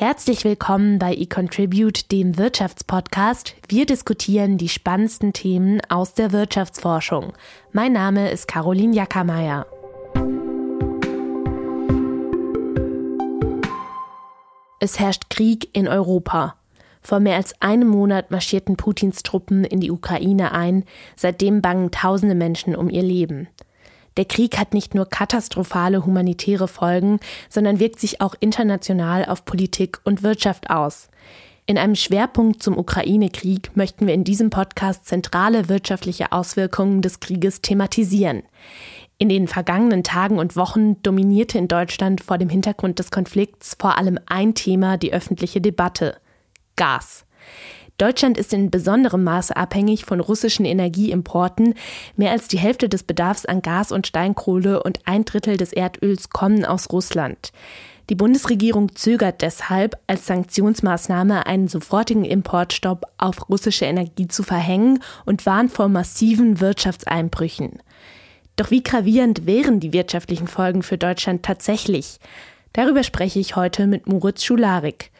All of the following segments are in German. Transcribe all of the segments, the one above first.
Herzlich willkommen bei eContribute, dem Wirtschaftspodcast. Wir diskutieren die spannendsten Themen aus der Wirtschaftsforschung. Mein Name ist Caroline Jackermeier. Es herrscht Krieg in Europa. Vor mehr als einem Monat marschierten Putins Truppen in die Ukraine ein. Seitdem bangen tausende Menschen um ihr Leben. Der Krieg hat nicht nur katastrophale humanitäre Folgen, sondern wirkt sich auch international auf Politik und Wirtschaft aus. In einem Schwerpunkt zum Ukraine-Krieg möchten wir in diesem Podcast zentrale wirtschaftliche Auswirkungen des Krieges thematisieren. In den vergangenen Tagen und Wochen dominierte in Deutschland vor dem Hintergrund des Konflikts vor allem ein Thema die öffentliche Debatte Gas. Deutschland ist in besonderem Maße abhängig von russischen Energieimporten. Mehr als die Hälfte des Bedarfs an Gas und Steinkohle und ein Drittel des Erdöls kommen aus Russland. Die Bundesregierung zögert deshalb, als Sanktionsmaßnahme einen sofortigen Importstopp auf russische Energie zu verhängen und warnt vor massiven Wirtschaftseinbrüchen. Doch wie gravierend wären die wirtschaftlichen Folgen für Deutschland tatsächlich? Darüber spreche ich heute mit Moritz Schularik.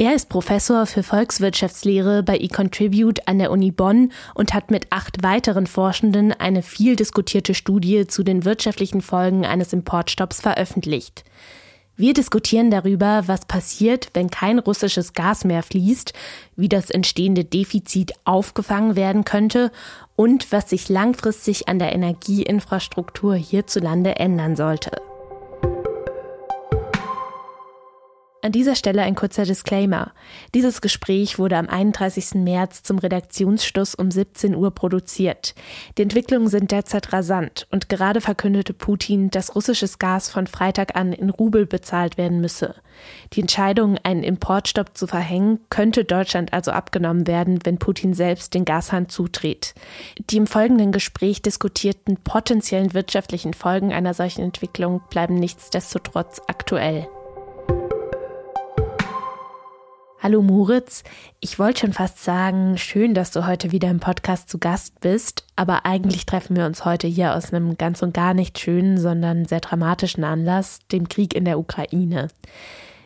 Er ist Professor für Volkswirtschaftslehre bei eContribute an der Uni Bonn und hat mit acht weiteren Forschenden eine viel diskutierte Studie zu den wirtschaftlichen Folgen eines Importstopps veröffentlicht. Wir diskutieren darüber, was passiert, wenn kein russisches Gas mehr fließt, wie das entstehende Defizit aufgefangen werden könnte und was sich langfristig an der Energieinfrastruktur hierzulande ändern sollte. An dieser Stelle ein kurzer Disclaimer. Dieses Gespräch wurde am 31. März zum Redaktionsschluss um 17 Uhr produziert. Die Entwicklungen sind derzeit rasant und gerade verkündete Putin, dass russisches Gas von Freitag an in Rubel bezahlt werden müsse. Die Entscheidung, einen Importstopp zu verhängen, könnte Deutschland also abgenommen werden, wenn Putin selbst den Gashahn zudreht. Die im folgenden Gespräch diskutierten potenziellen wirtschaftlichen Folgen einer solchen Entwicklung bleiben nichtsdestotrotz aktuell. Hallo Moritz, ich wollte schon fast sagen, schön, dass du heute wieder im Podcast zu Gast bist, aber eigentlich treffen wir uns heute hier aus einem ganz und gar nicht schönen, sondern sehr dramatischen Anlass, dem Krieg in der Ukraine.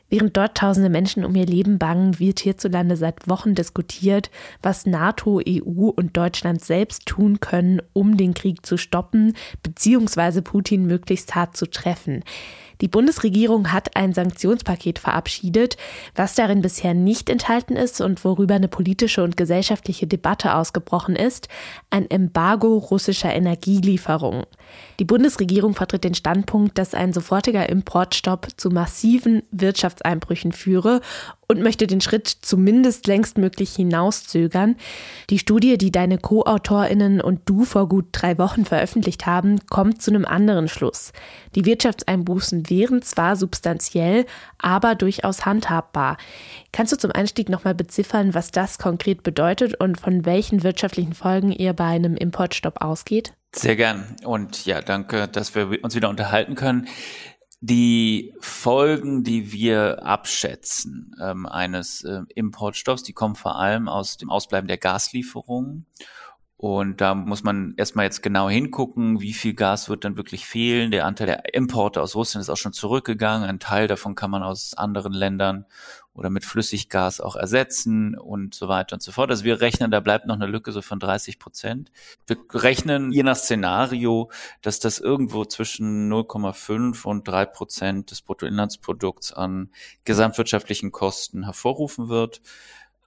Während dort tausende Menschen um ihr Leben bangen, wird hierzulande seit Wochen diskutiert, was NATO, EU und Deutschland selbst tun können, um den Krieg zu stoppen bzw. Putin möglichst hart zu treffen. Die Bundesregierung hat ein Sanktionspaket verabschiedet, was darin bisher nicht enthalten ist und worüber eine politische und gesellschaftliche Debatte ausgebrochen ist, ein Embargo russischer Energielieferungen. Die Bundesregierung vertritt den Standpunkt, dass ein sofortiger Importstopp zu massiven Wirtschaftseinbrüchen führe und möchte den Schritt zumindest längstmöglich hinauszögern. Die Studie, die deine Co-AutorInnen und du vor gut drei Wochen veröffentlicht haben, kommt zu einem anderen Schluss. Die Wirtschaftseinbußen wären zwar substanziell, aber durchaus handhabbar. Kannst du zum Einstieg nochmal beziffern, was das konkret bedeutet und von welchen wirtschaftlichen Folgen ihr bei einem Importstopp ausgeht? Sehr gern. Und ja, danke, dass wir uns wieder unterhalten können. Die Folgen, die wir abschätzen ähm, eines äh, Importstoffs, die kommen vor allem aus dem Ausbleiben der Gaslieferungen. Und da muss man erstmal jetzt genau hingucken, wie viel Gas wird dann wirklich fehlen. Der Anteil der Importe aus Russland ist auch schon zurückgegangen. Ein Teil davon kann man aus anderen Ländern oder mit Flüssiggas auch ersetzen und so weiter und so fort. Also wir rechnen, da bleibt noch eine Lücke so von 30 Prozent. Wir rechnen je nach Szenario, dass das irgendwo zwischen 0,5 und 3 Prozent des Bruttoinlandsprodukts an gesamtwirtschaftlichen Kosten hervorrufen wird.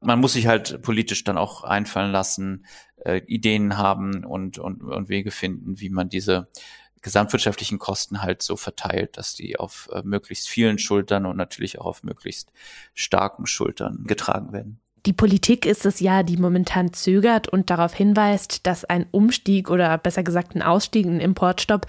Man muss sich halt politisch dann auch einfallen lassen, äh, Ideen haben und, und, und Wege finden, wie man diese gesamtwirtschaftlichen Kosten halt so verteilt, dass die auf äh, möglichst vielen Schultern und natürlich auch auf möglichst starken Schultern getragen werden. Die Politik ist es ja, die momentan zögert und darauf hinweist, dass ein Umstieg oder besser gesagt ein Ausstieg, ein Importstopp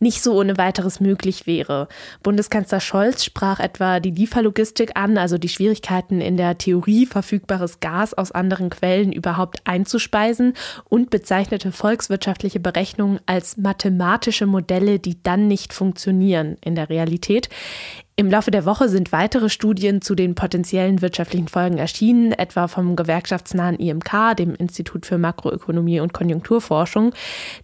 nicht so ohne weiteres möglich wäre. Bundeskanzler Scholz sprach etwa die Lieferlogistik an, also die Schwierigkeiten in der Theorie verfügbares Gas aus anderen Quellen überhaupt einzuspeisen und bezeichnete volkswirtschaftliche Berechnungen als mathematische Modelle, die dann nicht funktionieren in der Realität. Im Laufe der Woche sind weitere Studien zu den potenziellen wirtschaftlichen Folgen erschienen, etwa vom gewerkschaftsnahen IMK, dem Institut für Makroökonomie und Konjunkturforschung.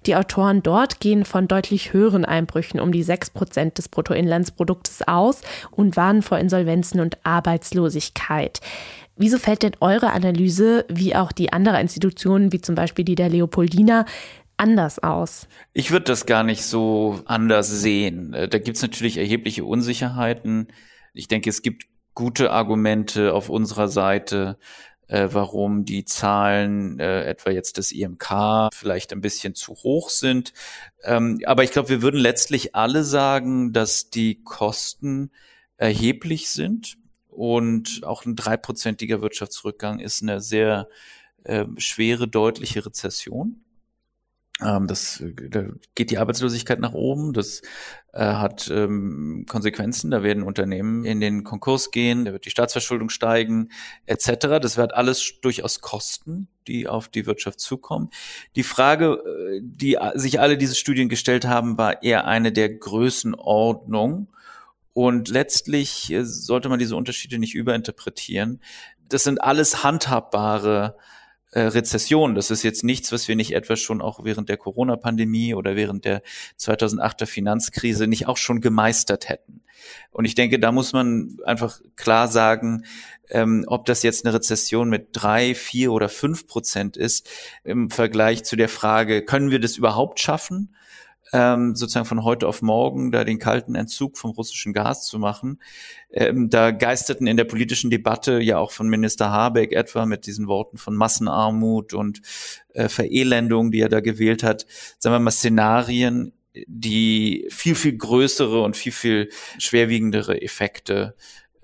Die Autoren dort gehen von deutlich höheren Einbrüchen um die sechs Prozent des Bruttoinlandsproduktes aus und warnen vor Insolvenzen und Arbeitslosigkeit. Wieso fällt denn eure Analyse, wie auch die anderer Institutionen, wie zum Beispiel die der Leopoldina, anders aus? Ich würde das gar nicht so anders sehen. Äh, da gibt es natürlich erhebliche Unsicherheiten. Ich denke, es gibt gute Argumente auf unserer Seite, äh, warum die Zahlen äh, etwa jetzt des IMK vielleicht ein bisschen zu hoch sind. Ähm, aber ich glaube, wir würden letztlich alle sagen, dass die Kosten erheblich sind und auch ein dreiprozentiger Wirtschaftsrückgang ist eine sehr äh, schwere, deutliche Rezession. Ähm, das, da geht die Arbeitslosigkeit nach oben. Das äh, hat ähm, Konsequenzen. Da werden Unternehmen in den Konkurs gehen, da wird die Staatsverschuldung steigen, etc. Das wird alles durchaus Kosten, die auf die Wirtschaft zukommen. Die Frage, äh, die sich alle diese Studien gestellt haben, war eher eine der Größenordnung. Und letztlich äh, sollte man diese Unterschiede nicht überinterpretieren. Das sind alles handhabbare äh, Rezession. Das ist jetzt nichts, was wir nicht etwa schon auch während der Corona-Pandemie oder während der 2008er Finanzkrise nicht auch schon gemeistert hätten. Und ich denke, da muss man einfach klar sagen, ähm, ob das jetzt eine Rezession mit drei, vier oder fünf Prozent ist im Vergleich zu der Frage, können wir das überhaupt schaffen? Ähm, sozusagen von heute auf morgen da den kalten Entzug vom russischen Gas zu machen. Ähm, da geisterten in der politischen Debatte ja auch von Minister Habeck etwa mit diesen Worten von Massenarmut und äh, Verelendung, die er da gewählt hat, sagen wir mal Szenarien, die viel, viel größere und viel, viel schwerwiegendere Effekte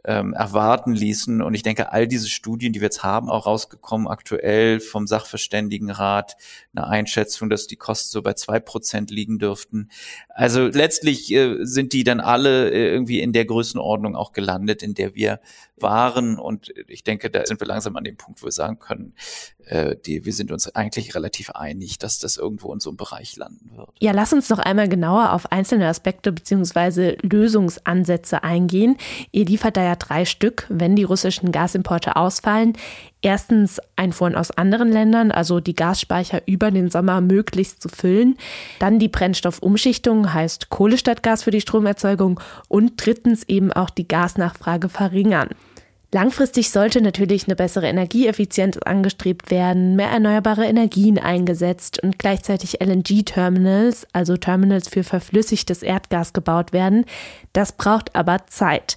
ähm, erwarten ließen. Und ich denke, all diese Studien, die wir jetzt haben, auch rausgekommen aktuell vom Sachverständigenrat, eine Einschätzung, dass die Kosten so bei zwei Prozent liegen dürften. Also letztlich äh, sind die dann alle äh, irgendwie in der Größenordnung auch gelandet, in der wir waren. Und ich denke, da sind wir langsam an dem Punkt, wo wir sagen können, äh, die, wir sind uns eigentlich relativ einig, dass das irgendwo in so einem Bereich landen wird. Ja, lass uns doch einmal genauer auf einzelne Aspekte beziehungsweise Lösungsansätze eingehen. Ihr liefert da ja drei Stück, wenn die russischen Gasimporte ausfallen. Erstens Einfuhren aus anderen Ländern, also die Gasspeicher über den Sommer möglichst zu füllen. Dann die Brennstoffumschichtung, heißt Kohle statt Gas für die Stromerzeugung. Und drittens eben auch die Gasnachfrage verringern. Langfristig sollte natürlich eine bessere Energieeffizienz angestrebt werden, mehr erneuerbare Energien eingesetzt und gleichzeitig LNG-Terminals, also Terminals für verflüssigtes Erdgas gebaut werden. Das braucht aber Zeit.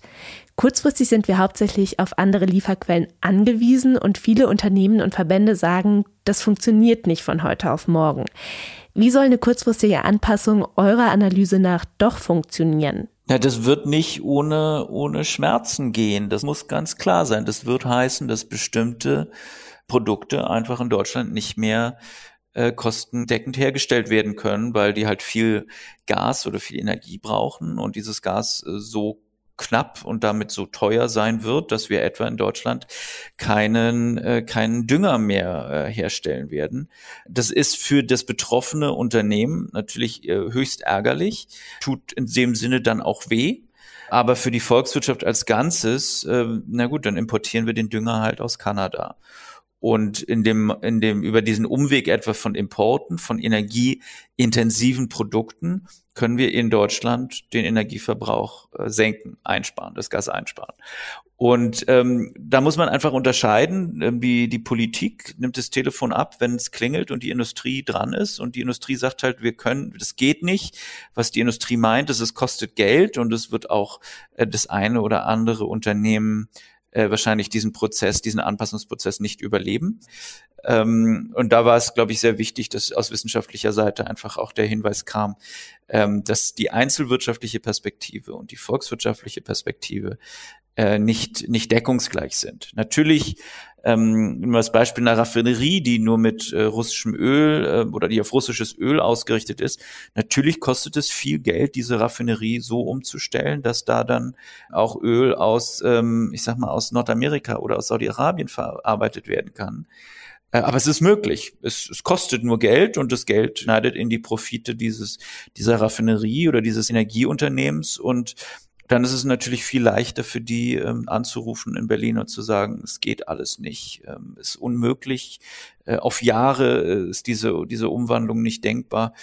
Kurzfristig sind wir hauptsächlich auf andere Lieferquellen angewiesen und viele Unternehmen und Verbände sagen, das funktioniert nicht von heute auf morgen. Wie soll eine kurzfristige Anpassung eurer Analyse nach doch funktionieren? Ja, das wird nicht ohne, ohne Schmerzen gehen. Das muss ganz klar sein. Das wird heißen, dass bestimmte Produkte einfach in Deutschland nicht mehr äh, kostendeckend hergestellt werden können, weil die halt viel Gas oder viel Energie brauchen und dieses Gas äh, so knapp und damit so teuer sein wird, dass wir etwa in Deutschland keinen, äh, keinen Dünger mehr äh, herstellen werden. Das ist für das betroffene Unternehmen natürlich äh, höchst ärgerlich, tut in dem Sinne dann auch weh. Aber für die Volkswirtschaft als Ganzes, äh, na gut, dann importieren wir den Dünger halt aus Kanada. Und in dem, in dem, über diesen Umweg etwa von Importen, von energieintensiven Produkten, können wir in Deutschland den Energieverbrauch äh, senken, einsparen, das Gas einsparen. Und ähm, da muss man einfach unterscheiden, äh, die, die Politik nimmt das Telefon ab, wenn es klingelt und die Industrie dran ist. Und die Industrie sagt halt, wir können, das geht nicht. Was die Industrie meint, ist, es kostet Geld und es wird auch äh, das eine oder andere Unternehmen äh, wahrscheinlich diesen Prozess, diesen Anpassungsprozess nicht überleben. Ähm, und da war es, glaube ich, sehr wichtig, dass aus wissenschaftlicher Seite einfach auch der Hinweis kam, ähm, dass die einzelwirtschaftliche Perspektive und die volkswirtschaftliche Perspektive äh, nicht, nicht deckungsgleich sind. Natürlich ähm, das Beispiel einer Raffinerie, die nur mit äh, russischem Öl äh, oder die auf russisches Öl ausgerichtet ist. Natürlich kostet es viel Geld, diese Raffinerie so umzustellen, dass da dann auch Öl aus, ähm, ich sag mal, aus Nordamerika oder aus Saudi-Arabien verarbeitet werden kann. Äh, aber es ist möglich. Es, es, kostet nur Geld und das Geld schneidet in die Profite dieses, dieser Raffinerie oder dieses Energieunternehmens und dann ist es natürlich viel leichter für die ähm, anzurufen in Berlin und zu sagen, es geht alles nicht, ähm, ist unmöglich, äh, auf Jahre äh, ist diese, diese Umwandlung nicht denkbar.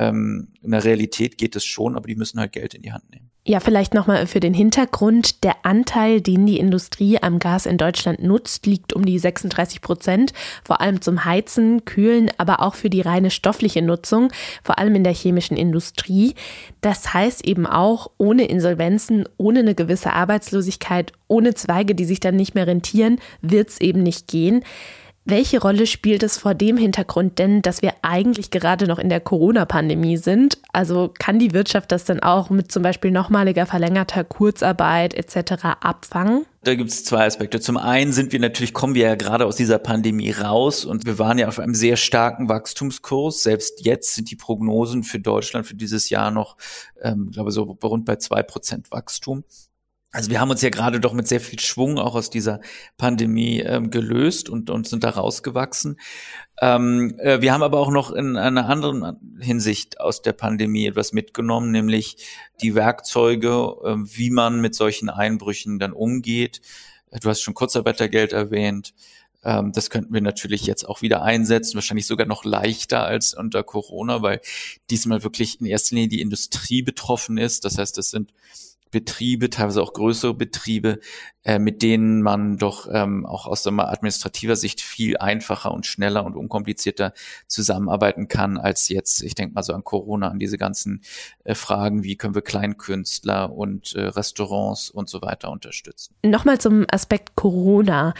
Ähm, in der Realität geht es schon, aber die müssen halt Geld in die Hand nehmen. Ja, vielleicht nochmal für den Hintergrund. Der Anteil, den die Industrie am Gas in Deutschland nutzt, liegt um die 36 Prozent, vor allem zum Heizen, Kühlen, aber auch für die reine stoffliche Nutzung, vor allem in der chemischen Industrie. Das heißt eben auch, ohne Insolvenzen, ohne eine gewisse Arbeitslosigkeit, ohne Zweige, die sich dann nicht mehr rentieren, wird es eben nicht gehen. Welche Rolle spielt es vor dem Hintergrund denn, dass wir eigentlich gerade noch in der Corona-Pandemie sind? Also kann die Wirtschaft das dann auch mit zum Beispiel nochmaliger verlängerter Kurzarbeit etc. abfangen? Da gibt es zwei Aspekte. Zum einen sind wir natürlich, kommen wir ja gerade aus dieser Pandemie raus und wir waren ja auf einem sehr starken Wachstumskurs. Selbst jetzt sind die Prognosen für Deutschland für dieses Jahr noch, ähm, glaube so rund bei zwei Prozent Wachstum. Also wir haben uns ja gerade doch mit sehr viel Schwung auch aus dieser Pandemie ähm, gelöst und, und sind da rausgewachsen. Ähm, äh, wir haben aber auch noch in einer anderen Hinsicht aus der Pandemie etwas mitgenommen, nämlich die Werkzeuge, äh, wie man mit solchen Einbrüchen dann umgeht. Du hast schon Kurzarbeitergeld erwähnt. Ähm, das könnten wir natürlich jetzt auch wieder einsetzen, wahrscheinlich sogar noch leichter als unter Corona, weil diesmal wirklich in erster Linie die Industrie betroffen ist. Das heißt, das sind Betriebe, teilweise auch größere Betriebe, äh, mit denen man doch ähm, auch aus der administrativer Sicht viel einfacher und schneller und unkomplizierter zusammenarbeiten kann als jetzt. Ich denke mal so an Corona, an diese ganzen äh, Fragen, wie können wir Kleinkünstler und äh, Restaurants und so weiter unterstützen. Nochmal zum Aspekt Corona.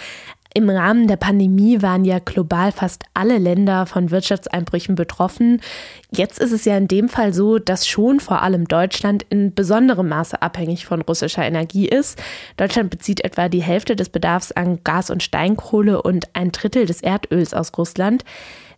Im Rahmen der Pandemie waren ja global fast alle Länder von Wirtschaftseinbrüchen betroffen. Jetzt ist es ja in dem Fall so, dass schon vor allem Deutschland in besonderem Maße abhängig von russischer Energie ist. Deutschland bezieht etwa die Hälfte des Bedarfs an Gas und Steinkohle und ein Drittel des Erdöls aus Russland.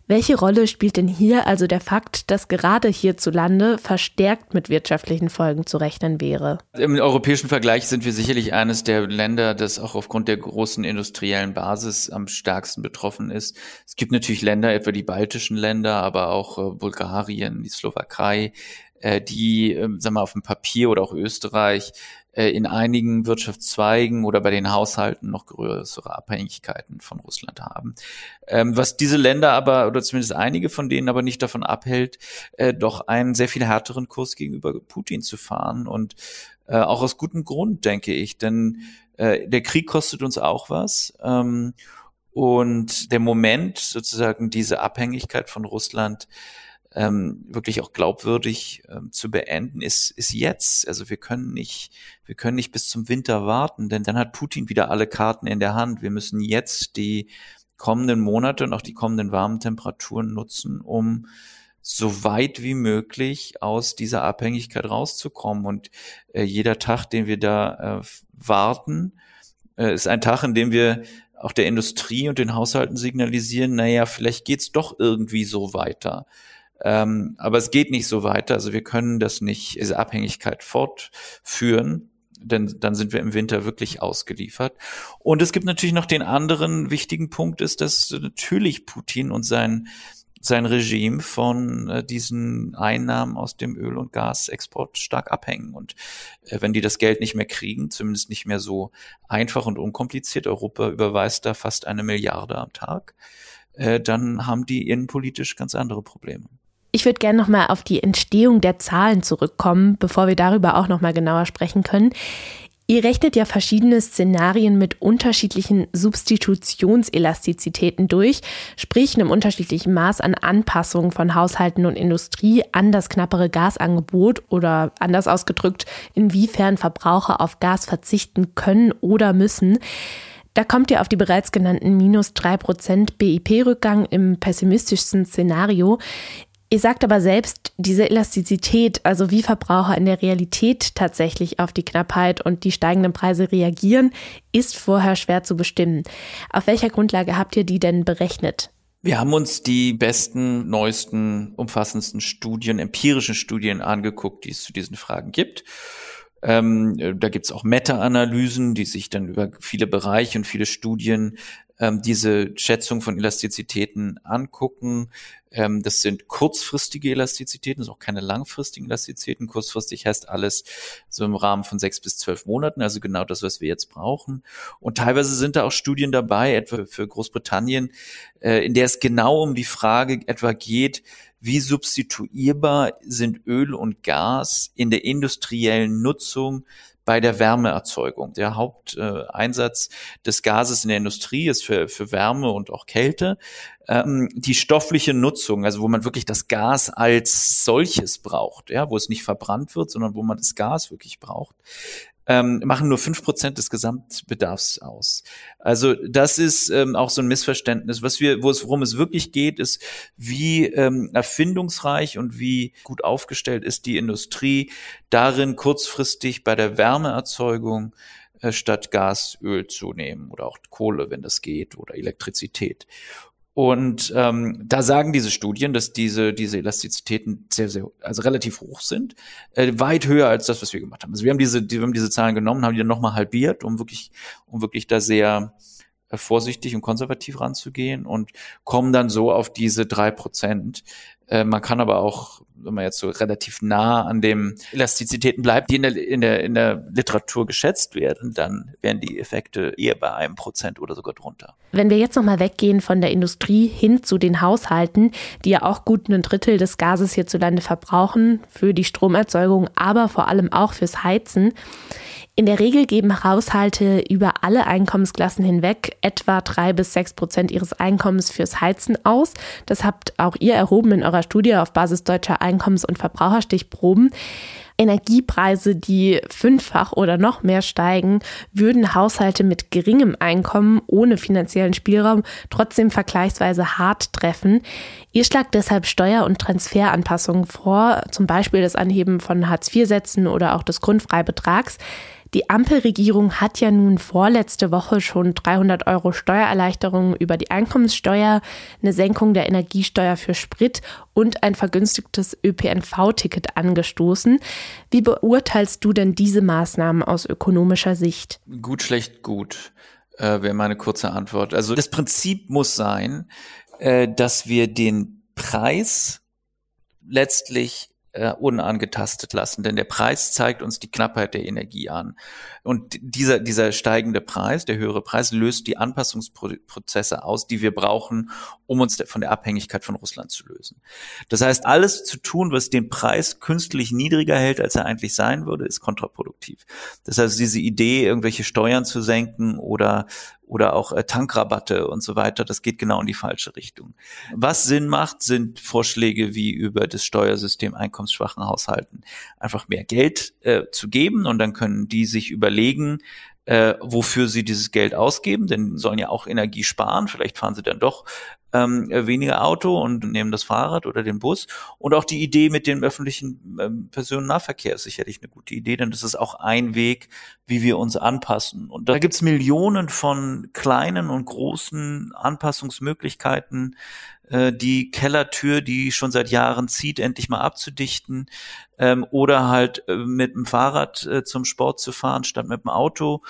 Welche Rolle spielt denn hier also der Fakt, dass gerade hierzulande verstärkt mit wirtschaftlichen Folgen zu rechnen wäre? Im europäischen Vergleich sind wir sicherlich eines der Länder, das auch aufgrund der großen industriellen Basis am stärksten betroffen ist. Es gibt natürlich Länder, etwa die baltischen Länder, aber auch äh, Bulgarien, die Slowakei, äh, die, äh, sagen wir, auf dem Papier oder auch Österreich äh, in einigen Wirtschaftszweigen oder bei den Haushalten noch größere Abhängigkeiten von Russland haben. Ähm, was diese Länder aber, oder zumindest einige von denen aber nicht davon abhält, äh, doch einen sehr viel härteren Kurs gegenüber Putin zu fahren und äh, auch aus gutem Grund, denke ich, denn äh, der Krieg kostet uns auch was. Ähm, und der Moment, sozusagen diese Abhängigkeit von Russland ähm, wirklich auch glaubwürdig ähm, zu beenden, ist, ist jetzt. Also wir können nicht, wir können nicht bis zum Winter warten, denn dann hat Putin wieder alle Karten in der Hand. Wir müssen jetzt die kommenden Monate und auch die kommenden warmen Temperaturen nutzen, um so weit wie möglich aus dieser Abhängigkeit rauszukommen. Und äh, jeder Tag, den wir da äh, warten, äh, ist ein Tag, in dem wir auch der Industrie und den Haushalten signalisieren, naja, vielleicht geht's doch irgendwie so weiter. Ähm, aber es geht nicht so weiter. Also wir können das nicht, diese Abhängigkeit fortführen denn dann sind wir im Winter wirklich ausgeliefert. Und es gibt natürlich noch den anderen wichtigen Punkt, ist, dass natürlich Putin und sein sein Regime von äh, diesen Einnahmen aus dem Öl- und Gasexport stark abhängen. Und äh, wenn die das Geld nicht mehr kriegen, zumindest nicht mehr so einfach und unkompliziert, Europa überweist da fast eine Milliarde am Tag, äh, dann haben die innenpolitisch ganz andere Probleme. Ich würde gerne nochmal auf die Entstehung der Zahlen zurückkommen, bevor wir darüber auch nochmal genauer sprechen können. Ihr rechnet ja verschiedene Szenarien mit unterschiedlichen Substitutionselastizitäten durch, sprich einem unterschiedlichen Maß an Anpassung von Haushalten und Industrie an das knappere Gasangebot oder anders ausgedrückt, inwiefern Verbraucher auf Gas verzichten können oder müssen. Da kommt ihr auf die bereits genannten minus drei Prozent BIP-Rückgang im pessimistischsten Szenario. Ihr sagt aber selbst, diese Elastizität, also wie Verbraucher in der Realität tatsächlich auf die Knappheit und die steigenden Preise reagieren, ist vorher schwer zu bestimmen. Auf welcher Grundlage habt ihr die denn berechnet? Wir haben uns die besten, neuesten, umfassendsten Studien, empirischen Studien angeguckt, die es zu diesen Fragen gibt. Ähm, da gibt's auch Meta-Analysen, die sich dann über viele Bereiche und viele Studien ähm, diese Schätzung von Elastizitäten angucken. Ähm, das sind kurzfristige Elastizitäten, das sind auch keine langfristigen Elastizitäten. Kurzfristig heißt alles so im Rahmen von sechs bis zwölf Monaten, also genau das, was wir jetzt brauchen. Und teilweise sind da auch Studien dabei, etwa für Großbritannien, äh, in der es genau um die Frage etwa geht, wie substituierbar sind Öl und Gas in der industriellen Nutzung bei der Wärmeerzeugung. Der Haupteinsatz äh, des Gases in der Industrie ist für, für Wärme und auch Kälte. Ähm, die stoffliche Nutzung, also wo man wirklich das Gas als solches braucht, ja, wo es nicht verbrannt wird, sondern wo man das Gas wirklich braucht, ähm, machen nur fünf Prozent des Gesamtbedarfs aus. Also das ist ähm, auch so ein Missverständnis. Was wir, wo es, worum es wirklich geht, ist, wie ähm, erfindungsreich und wie gut aufgestellt ist die Industrie darin, kurzfristig bei der Wärmeerzeugung äh, statt Gas Öl zu nehmen oder auch Kohle, wenn das geht, oder Elektrizität. Und ähm, da sagen diese Studien, dass diese, diese Elastizitäten sehr, sehr, also relativ hoch sind, äh, weit höher als das, was wir gemacht haben. Also wir haben diese, wir haben diese Zahlen genommen, haben die dann nochmal halbiert, um wirklich, um wirklich da sehr äh, vorsichtig und konservativ ranzugehen und kommen dann so auf diese drei Prozent. Äh, man kann aber auch, wenn man jetzt so relativ nah an dem Elastizitäten bleibt, die in der, in der, in der Literatur geschätzt werden, dann wären die Effekte eher bei einem Prozent oder sogar drunter. Wenn wir jetzt nochmal weggehen von der Industrie hin zu den Haushalten, die ja auch gut ein Drittel des Gases hierzulande verbrauchen für die Stromerzeugung, aber vor allem auch fürs Heizen. In der Regel geben Haushalte über alle Einkommensklassen hinweg etwa drei bis sechs Prozent ihres Einkommens fürs Heizen aus. Das habt auch ihr erhoben in eurer Studie auf Basis deutscher Einkommens- und Verbraucherstichproben. Energiepreise, die fünffach oder noch mehr steigen, würden Haushalte mit geringem Einkommen ohne finanziellen Spielraum trotzdem vergleichsweise hart treffen. Ihr schlagt deshalb Steuer- und Transferanpassungen vor, zum Beispiel das Anheben von Hartz-IV-Sätzen oder auch des Grundfreibetrags. Die Ampelregierung hat ja nun vorletzte Woche schon 300 Euro Steuererleichterungen über die Einkommenssteuer, eine Senkung der Energiesteuer für Sprit und ein vergünstigtes ÖPNV-Ticket angestoßen. Wie beurteilst du denn diese Maßnahmen aus ökonomischer Sicht? Gut, schlecht, gut äh, wäre meine kurze Antwort. Also das Prinzip muss sein, äh, dass wir den Preis letztlich äh, unangetastet lassen, denn der Preis zeigt uns die Knappheit der Energie an. Und dieser, dieser steigende Preis, der höhere Preis, löst die Anpassungsprozesse aus, die wir brauchen, um uns von der Abhängigkeit von Russland zu lösen. Das heißt, alles zu tun, was den Preis künstlich niedriger hält, als er eigentlich sein würde, ist kontraproduktiv. Das heißt, diese Idee, irgendwelche Steuern zu senken oder oder auch äh, Tankrabatte und so weiter. Das geht genau in die falsche Richtung. Was Sinn macht, sind Vorschläge wie über das Steuersystem einkommensschwachen Haushalten einfach mehr Geld äh, zu geben und dann können die sich überlegen, äh, wofür sie dieses Geld ausgeben, denn sollen ja auch Energie sparen. Vielleicht fahren sie dann doch ähm, weniger Auto und nehmen das Fahrrad oder den Bus. Und auch die Idee mit dem öffentlichen ähm, Personennahverkehr ist sicherlich eine gute Idee, denn das ist auch ein Weg, wie wir uns anpassen. Und da gibt's Millionen von kleinen und großen Anpassungsmöglichkeiten, äh, die Kellertür, die schon seit Jahren zieht, endlich mal abzudichten ähm, oder halt äh, mit dem Fahrrad äh, zum Sport zu fahren statt mit dem Auto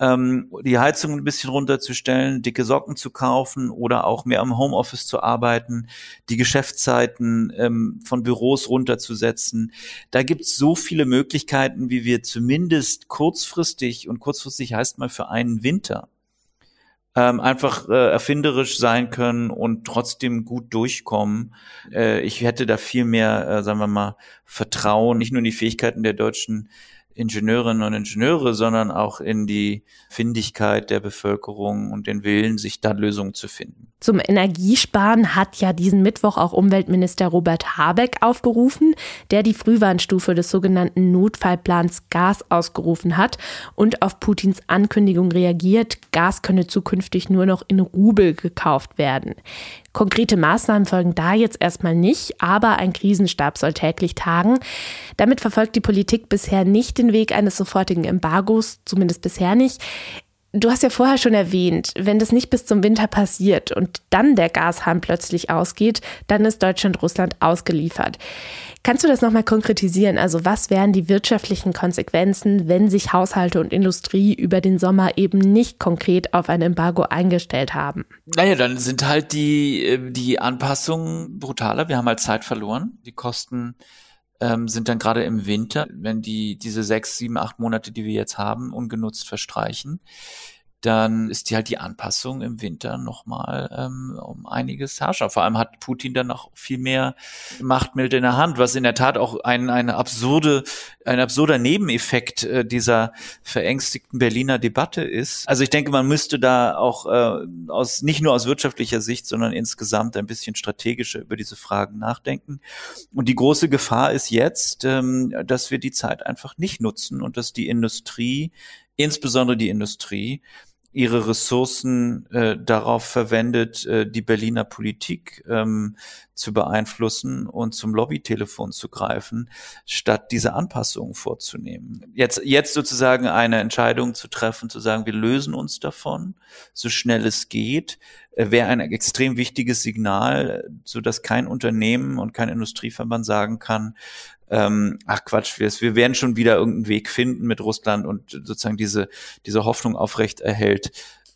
ähm, die Heizung ein bisschen runterzustellen, dicke Socken zu kaufen oder auch mehr am Homeoffice zu arbeiten, die Geschäftszeiten ähm, von Büros runterzusetzen. Da gibt es so viele Möglichkeiten, wie wir zumindest kurzfristig, und kurzfristig heißt mal für einen Winter, ähm, einfach äh, erfinderisch sein können und trotzdem gut durchkommen. Äh, ich hätte da viel mehr, äh, sagen wir mal, Vertrauen, nicht nur in die Fähigkeiten der deutschen Ingenieurinnen und Ingenieure, sondern auch in die Findigkeit der Bevölkerung und den Willen, sich da Lösungen zu finden. Zum Energiesparen hat ja diesen Mittwoch auch Umweltminister Robert Habeck aufgerufen, der die Frühwarnstufe des sogenannten Notfallplans Gas ausgerufen hat und auf Putins Ankündigung reagiert, Gas könne zukünftig nur noch in Rubel gekauft werden. Konkrete Maßnahmen folgen da jetzt erstmal nicht, aber ein Krisenstab soll täglich tagen. Damit verfolgt die Politik bisher nicht den Weg eines sofortigen Embargos, zumindest bisher nicht. Du hast ja vorher schon erwähnt, wenn das nicht bis zum Winter passiert und dann der Gashahn plötzlich ausgeht, dann ist Deutschland Russland ausgeliefert. Kannst du das nochmal konkretisieren? Also was wären die wirtschaftlichen Konsequenzen, wenn sich Haushalte und Industrie über den Sommer eben nicht konkret auf ein Embargo eingestellt haben? Naja, dann sind halt die, äh, die Anpassungen brutaler. Wir haben halt Zeit verloren. Die Kosten ähm, sind dann gerade im Winter, wenn die diese sechs, sieben, acht Monate, die wir jetzt haben, ungenutzt verstreichen, dann ist die halt die Anpassung im Winter nochmal ähm, um einiges harscher. Vor allem hat Putin dann noch viel mehr Machtmittel in der Hand, was in der Tat auch ein, eine absurde, ein absurder Nebeneffekt äh, dieser verängstigten Berliner Debatte ist. Also ich denke, man müsste da auch äh, aus nicht nur aus wirtschaftlicher Sicht, sondern insgesamt ein bisschen strategischer über diese Fragen nachdenken. Und die große Gefahr ist jetzt, ähm, dass wir die Zeit einfach nicht nutzen und dass die Industrie, insbesondere die Industrie, ihre Ressourcen äh, darauf verwendet, äh, die Berliner Politik ähm, zu beeinflussen und zum Lobbytelefon zu greifen, statt diese Anpassungen vorzunehmen. Jetzt, jetzt sozusagen eine Entscheidung zu treffen, zu sagen, wir lösen uns davon, so schnell es geht, wäre ein extrem wichtiges Signal, so dass kein Unternehmen und kein Industrieverband sagen kann, ähm, ach Quatsch, wir, wir werden schon wieder irgendeinen Weg finden mit Russland und sozusagen diese, diese Hoffnung aufrecht erhält,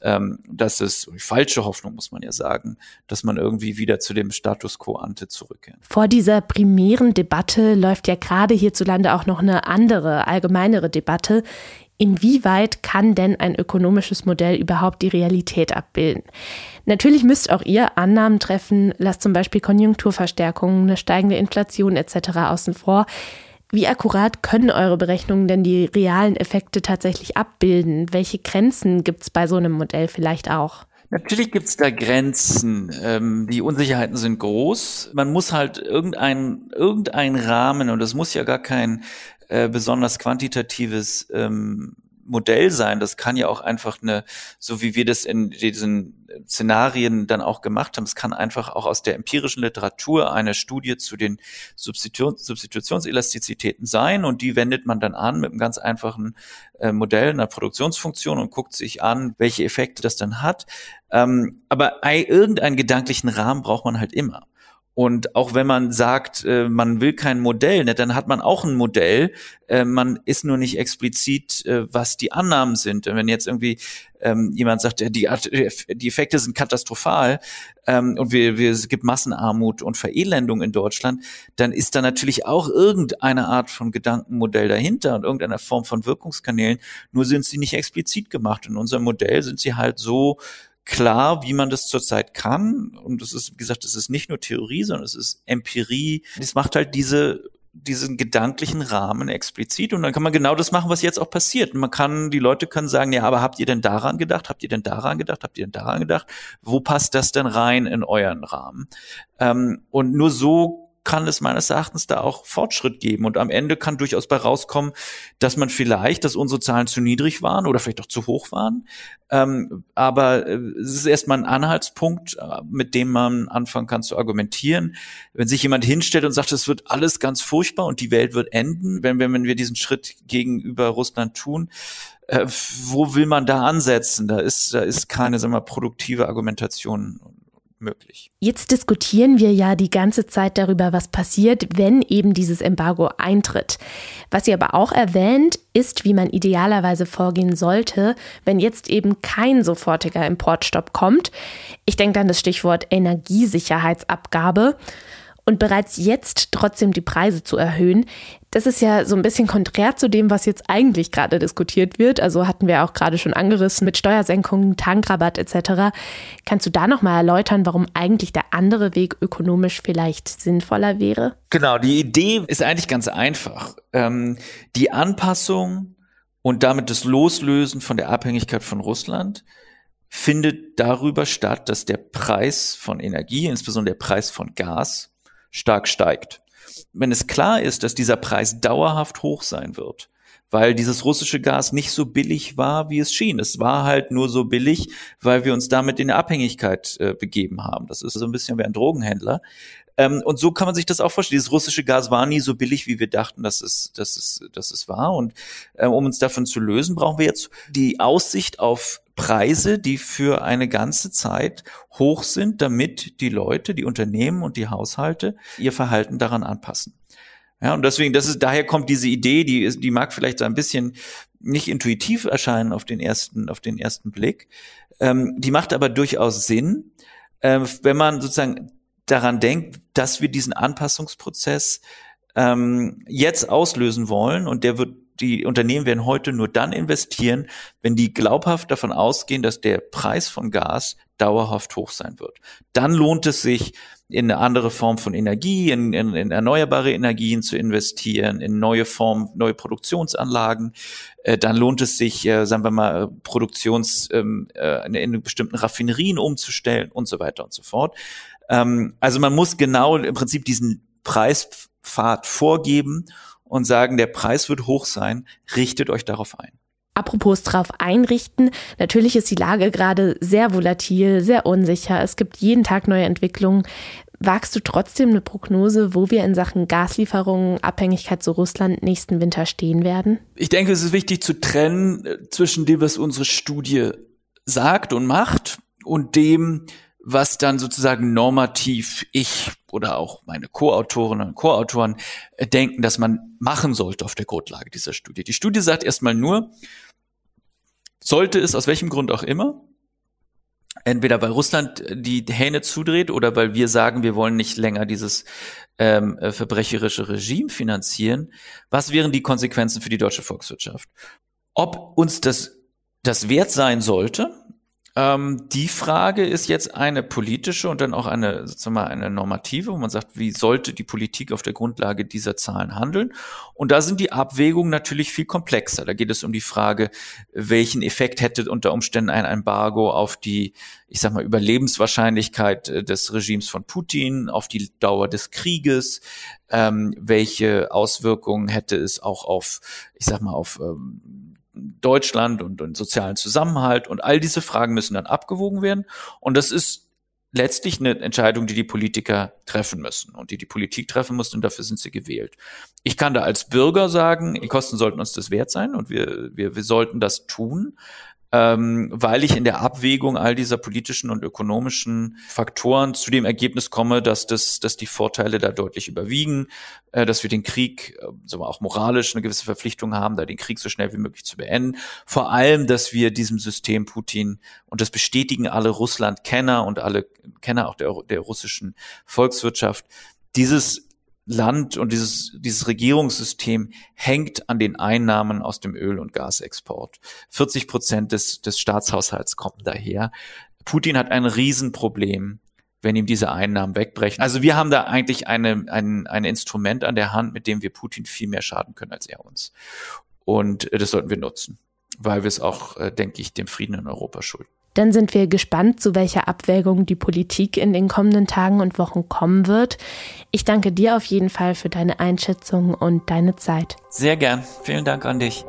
ähm, dass es, falsche Hoffnung muss man ja sagen, dass man irgendwie wieder zu dem Status quo ante zurückkehrt. Vor dieser primären Debatte läuft ja gerade hierzulande auch noch eine andere, allgemeinere Debatte. Inwieweit kann denn ein ökonomisches Modell überhaupt die Realität abbilden? Natürlich müsst auch ihr Annahmen treffen, lasst zum Beispiel Konjunkturverstärkungen, eine steigende Inflation etc. außen vor. Wie akkurat können eure Berechnungen denn die realen Effekte tatsächlich abbilden? Welche Grenzen gibt es bei so einem Modell vielleicht auch? Natürlich gibt es da Grenzen. Ähm, die Unsicherheiten sind groß. Man muss halt irgendein, irgendein Rahmen, und das muss ja gar kein äh, besonders quantitatives ähm, Modell sein. Das kann ja auch einfach eine, so wie wir das in diesen Szenarien dann auch gemacht haben, es kann einfach auch aus der empirischen Literatur eine Studie zu den Substitu Substitutionselastizitäten sein und die wendet man dann an mit einem ganz einfachen äh, Modell einer Produktionsfunktion und guckt sich an, welche Effekte das dann hat. Ähm, aber irgendeinen gedanklichen Rahmen braucht man halt immer. Und auch wenn man sagt, äh, man will kein Modell, ne, dann hat man auch ein Modell. Äh, man ist nur nicht explizit, äh, was die Annahmen sind. Und wenn jetzt irgendwie ähm, jemand sagt, die, Effekte sind katastrophal ähm, und es gibt Massenarmut und Verelendung in Deutschland, dann ist da natürlich auch irgendeine Art von Gedankenmodell dahinter und irgendeine Form von Wirkungskanälen. Nur sind sie nicht explizit gemacht. In unserem Modell sind sie halt so klar, wie man das zurzeit kann. Und es ist, wie gesagt, es ist nicht nur Theorie, sondern es ist Empirie. Es macht halt diese diesen gedanklichen Rahmen explizit und dann kann man genau das machen, was jetzt auch passiert. Man kann, die Leute können sagen, ja, aber habt ihr denn daran gedacht? Habt ihr denn daran gedacht? Habt ihr denn daran gedacht? Wo passt das denn rein in euren Rahmen? Ähm, und nur so kann es meines Erachtens da auch Fortschritt geben. Und am Ende kann durchaus bei rauskommen, dass man vielleicht, dass unsere Zahlen zu niedrig waren oder vielleicht auch zu hoch waren. Ähm, aber äh, es ist erstmal ein Anhaltspunkt, äh, mit dem man anfangen kann zu argumentieren. Wenn sich jemand hinstellt und sagt, es wird alles ganz furchtbar und die Welt wird enden, wenn, wenn wir diesen Schritt gegenüber Russland tun, äh, wo will man da ansetzen? Da ist, da ist keine, sagen wir mal, produktive Argumentation möglich. Jetzt diskutieren wir ja die ganze Zeit darüber, was passiert, wenn eben dieses Embargo eintritt. Was ihr aber auch erwähnt, ist, wie man idealerweise vorgehen sollte, wenn jetzt eben kein sofortiger Importstopp kommt. Ich denke an das Stichwort Energiesicherheitsabgabe und bereits jetzt trotzdem die Preise zu erhöhen, das ist ja so ein bisschen konträr zu dem, was jetzt eigentlich gerade diskutiert wird. Also hatten wir auch gerade schon angerissen mit Steuersenkungen, Tankrabatt etc. Kannst du da noch mal erläutern, warum eigentlich der andere Weg ökonomisch vielleicht sinnvoller wäre? Genau, die Idee ist eigentlich ganz einfach. Ähm, die Anpassung und damit das Loslösen von der Abhängigkeit von Russland findet darüber statt, dass der Preis von Energie, insbesondere der Preis von Gas, stark steigt. Wenn es klar ist, dass dieser Preis dauerhaft hoch sein wird, weil dieses russische Gas nicht so billig war, wie es schien. Es war halt nur so billig, weil wir uns damit in Abhängigkeit äh, begeben haben. Das ist so ein bisschen wie ein Drogenhändler. Ähm, und so kann man sich das auch vorstellen. Dieses russische Gas war nie so billig, wie wir dachten, dass es, dass es, dass es war. Und äh, um uns davon zu lösen, brauchen wir jetzt die Aussicht auf Preise, die für eine ganze Zeit hoch sind, damit die Leute, die Unternehmen und die Haushalte ihr Verhalten daran anpassen. Ja, und deswegen, das ist, daher kommt diese Idee, die, die mag vielleicht so ein bisschen nicht intuitiv erscheinen auf den ersten, auf den ersten Blick. Ähm, die macht aber durchaus Sinn, äh, wenn man sozusagen daran denkt, dass wir diesen Anpassungsprozess ähm, jetzt auslösen wollen und der wird die Unternehmen werden heute nur dann investieren, wenn die glaubhaft davon ausgehen, dass der Preis von Gas dauerhaft hoch sein wird. Dann lohnt es sich, in eine andere Form von Energie, in, in, in erneuerbare Energien zu investieren, in neue Formen, neue Produktionsanlagen. Äh, dann lohnt es sich, äh, sagen wir mal, Produktions ähm, äh, in, in bestimmten Raffinerien umzustellen und so weiter und so fort. Ähm, also man muss genau im Prinzip diesen Preispfad vorgeben und sagen, der Preis wird hoch sein, richtet euch darauf ein. Apropos drauf einrichten, natürlich ist die Lage gerade sehr volatil, sehr unsicher. Es gibt jeden Tag neue Entwicklungen. Wagst du trotzdem eine Prognose, wo wir in Sachen Gaslieferungen, Abhängigkeit zu Russland nächsten Winter stehen werden? Ich denke, es ist wichtig zu trennen äh, zwischen dem, was unsere Studie sagt und macht und dem, was dann sozusagen normativ ich oder auch meine Co-Autorinnen und Co-Autoren äh, denken, dass man machen sollte auf der Grundlage dieser Studie. Die Studie sagt erstmal nur, sollte es aus welchem Grund auch immer, entweder weil Russland die Hähne zudreht oder weil wir sagen, wir wollen nicht länger dieses ähm, äh, verbrecherische Regime finanzieren, was wären die Konsequenzen für die deutsche Volkswirtschaft? Ob uns das das wert sein sollte, ähm, die Frage ist jetzt eine politische und dann auch eine, sozusagen mal eine normative, wo man sagt, wie sollte die Politik auf der Grundlage dieser Zahlen handeln? Und da sind die Abwägungen natürlich viel komplexer. Da geht es um die Frage, welchen Effekt hätte unter Umständen ein Embargo auf die, ich sag mal, Überlebenswahrscheinlichkeit äh, des Regimes von Putin, auf die Dauer des Krieges, ähm, welche Auswirkungen hätte es auch auf, ich sag mal, auf ähm, Deutschland und, und sozialen Zusammenhalt und all diese Fragen müssen dann abgewogen werden. Und das ist letztlich eine Entscheidung, die die Politiker treffen müssen und die die Politik treffen muss und dafür sind sie gewählt. Ich kann da als Bürger sagen, die Kosten sollten uns das wert sein und wir, wir, wir sollten das tun ähm, weil ich in der Abwägung all dieser politischen und ökonomischen Faktoren zu dem Ergebnis komme, dass das, dass die Vorteile da deutlich überwiegen, äh, dass wir den Krieg, äh, auch moralisch eine gewisse Verpflichtung haben, da den Krieg so schnell wie möglich zu beenden. Vor allem, dass wir diesem System Putin und das bestätigen alle Russland-Kenner und alle Kenner auch der, der russischen Volkswirtschaft, dieses Land und dieses, dieses Regierungssystem hängt an den Einnahmen aus dem Öl- und Gasexport. 40 Prozent des, des Staatshaushalts kommen daher. Putin hat ein Riesenproblem, wenn ihm diese Einnahmen wegbrechen. Also wir haben da eigentlich eine, ein, ein Instrument an der Hand, mit dem wir Putin viel mehr schaden können als er uns. Und äh, das sollten wir nutzen, weil wir es auch, äh, denke ich, dem Frieden in Europa schulden. Dann sind wir gespannt, zu welcher Abwägung die Politik in den kommenden Tagen und Wochen kommen wird. Ich danke dir auf jeden Fall für deine Einschätzung und deine Zeit. Sehr gern. Vielen Dank an dich.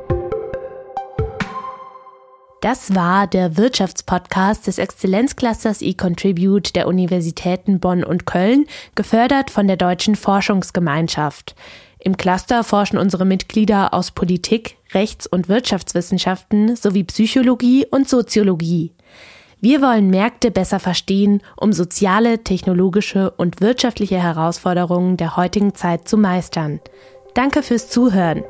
Das war der Wirtschaftspodcast des Exzellenzclusters eContribute der Universitäten Bonn und Köln, gefördert von der Deutschen Forschungsgemeinschaft. Im Cluster forschen unsere Mitglieder aus Politik, Rechts- und Wirtschaftswissenschaften sowie Psychologie und Soziologie. Wir wollen Märkte besser verstehen, um soziale, technologische und wirtschaftliche Herausforderungen der heutigen Zeit zu meistern. Danke fürs Zuhören.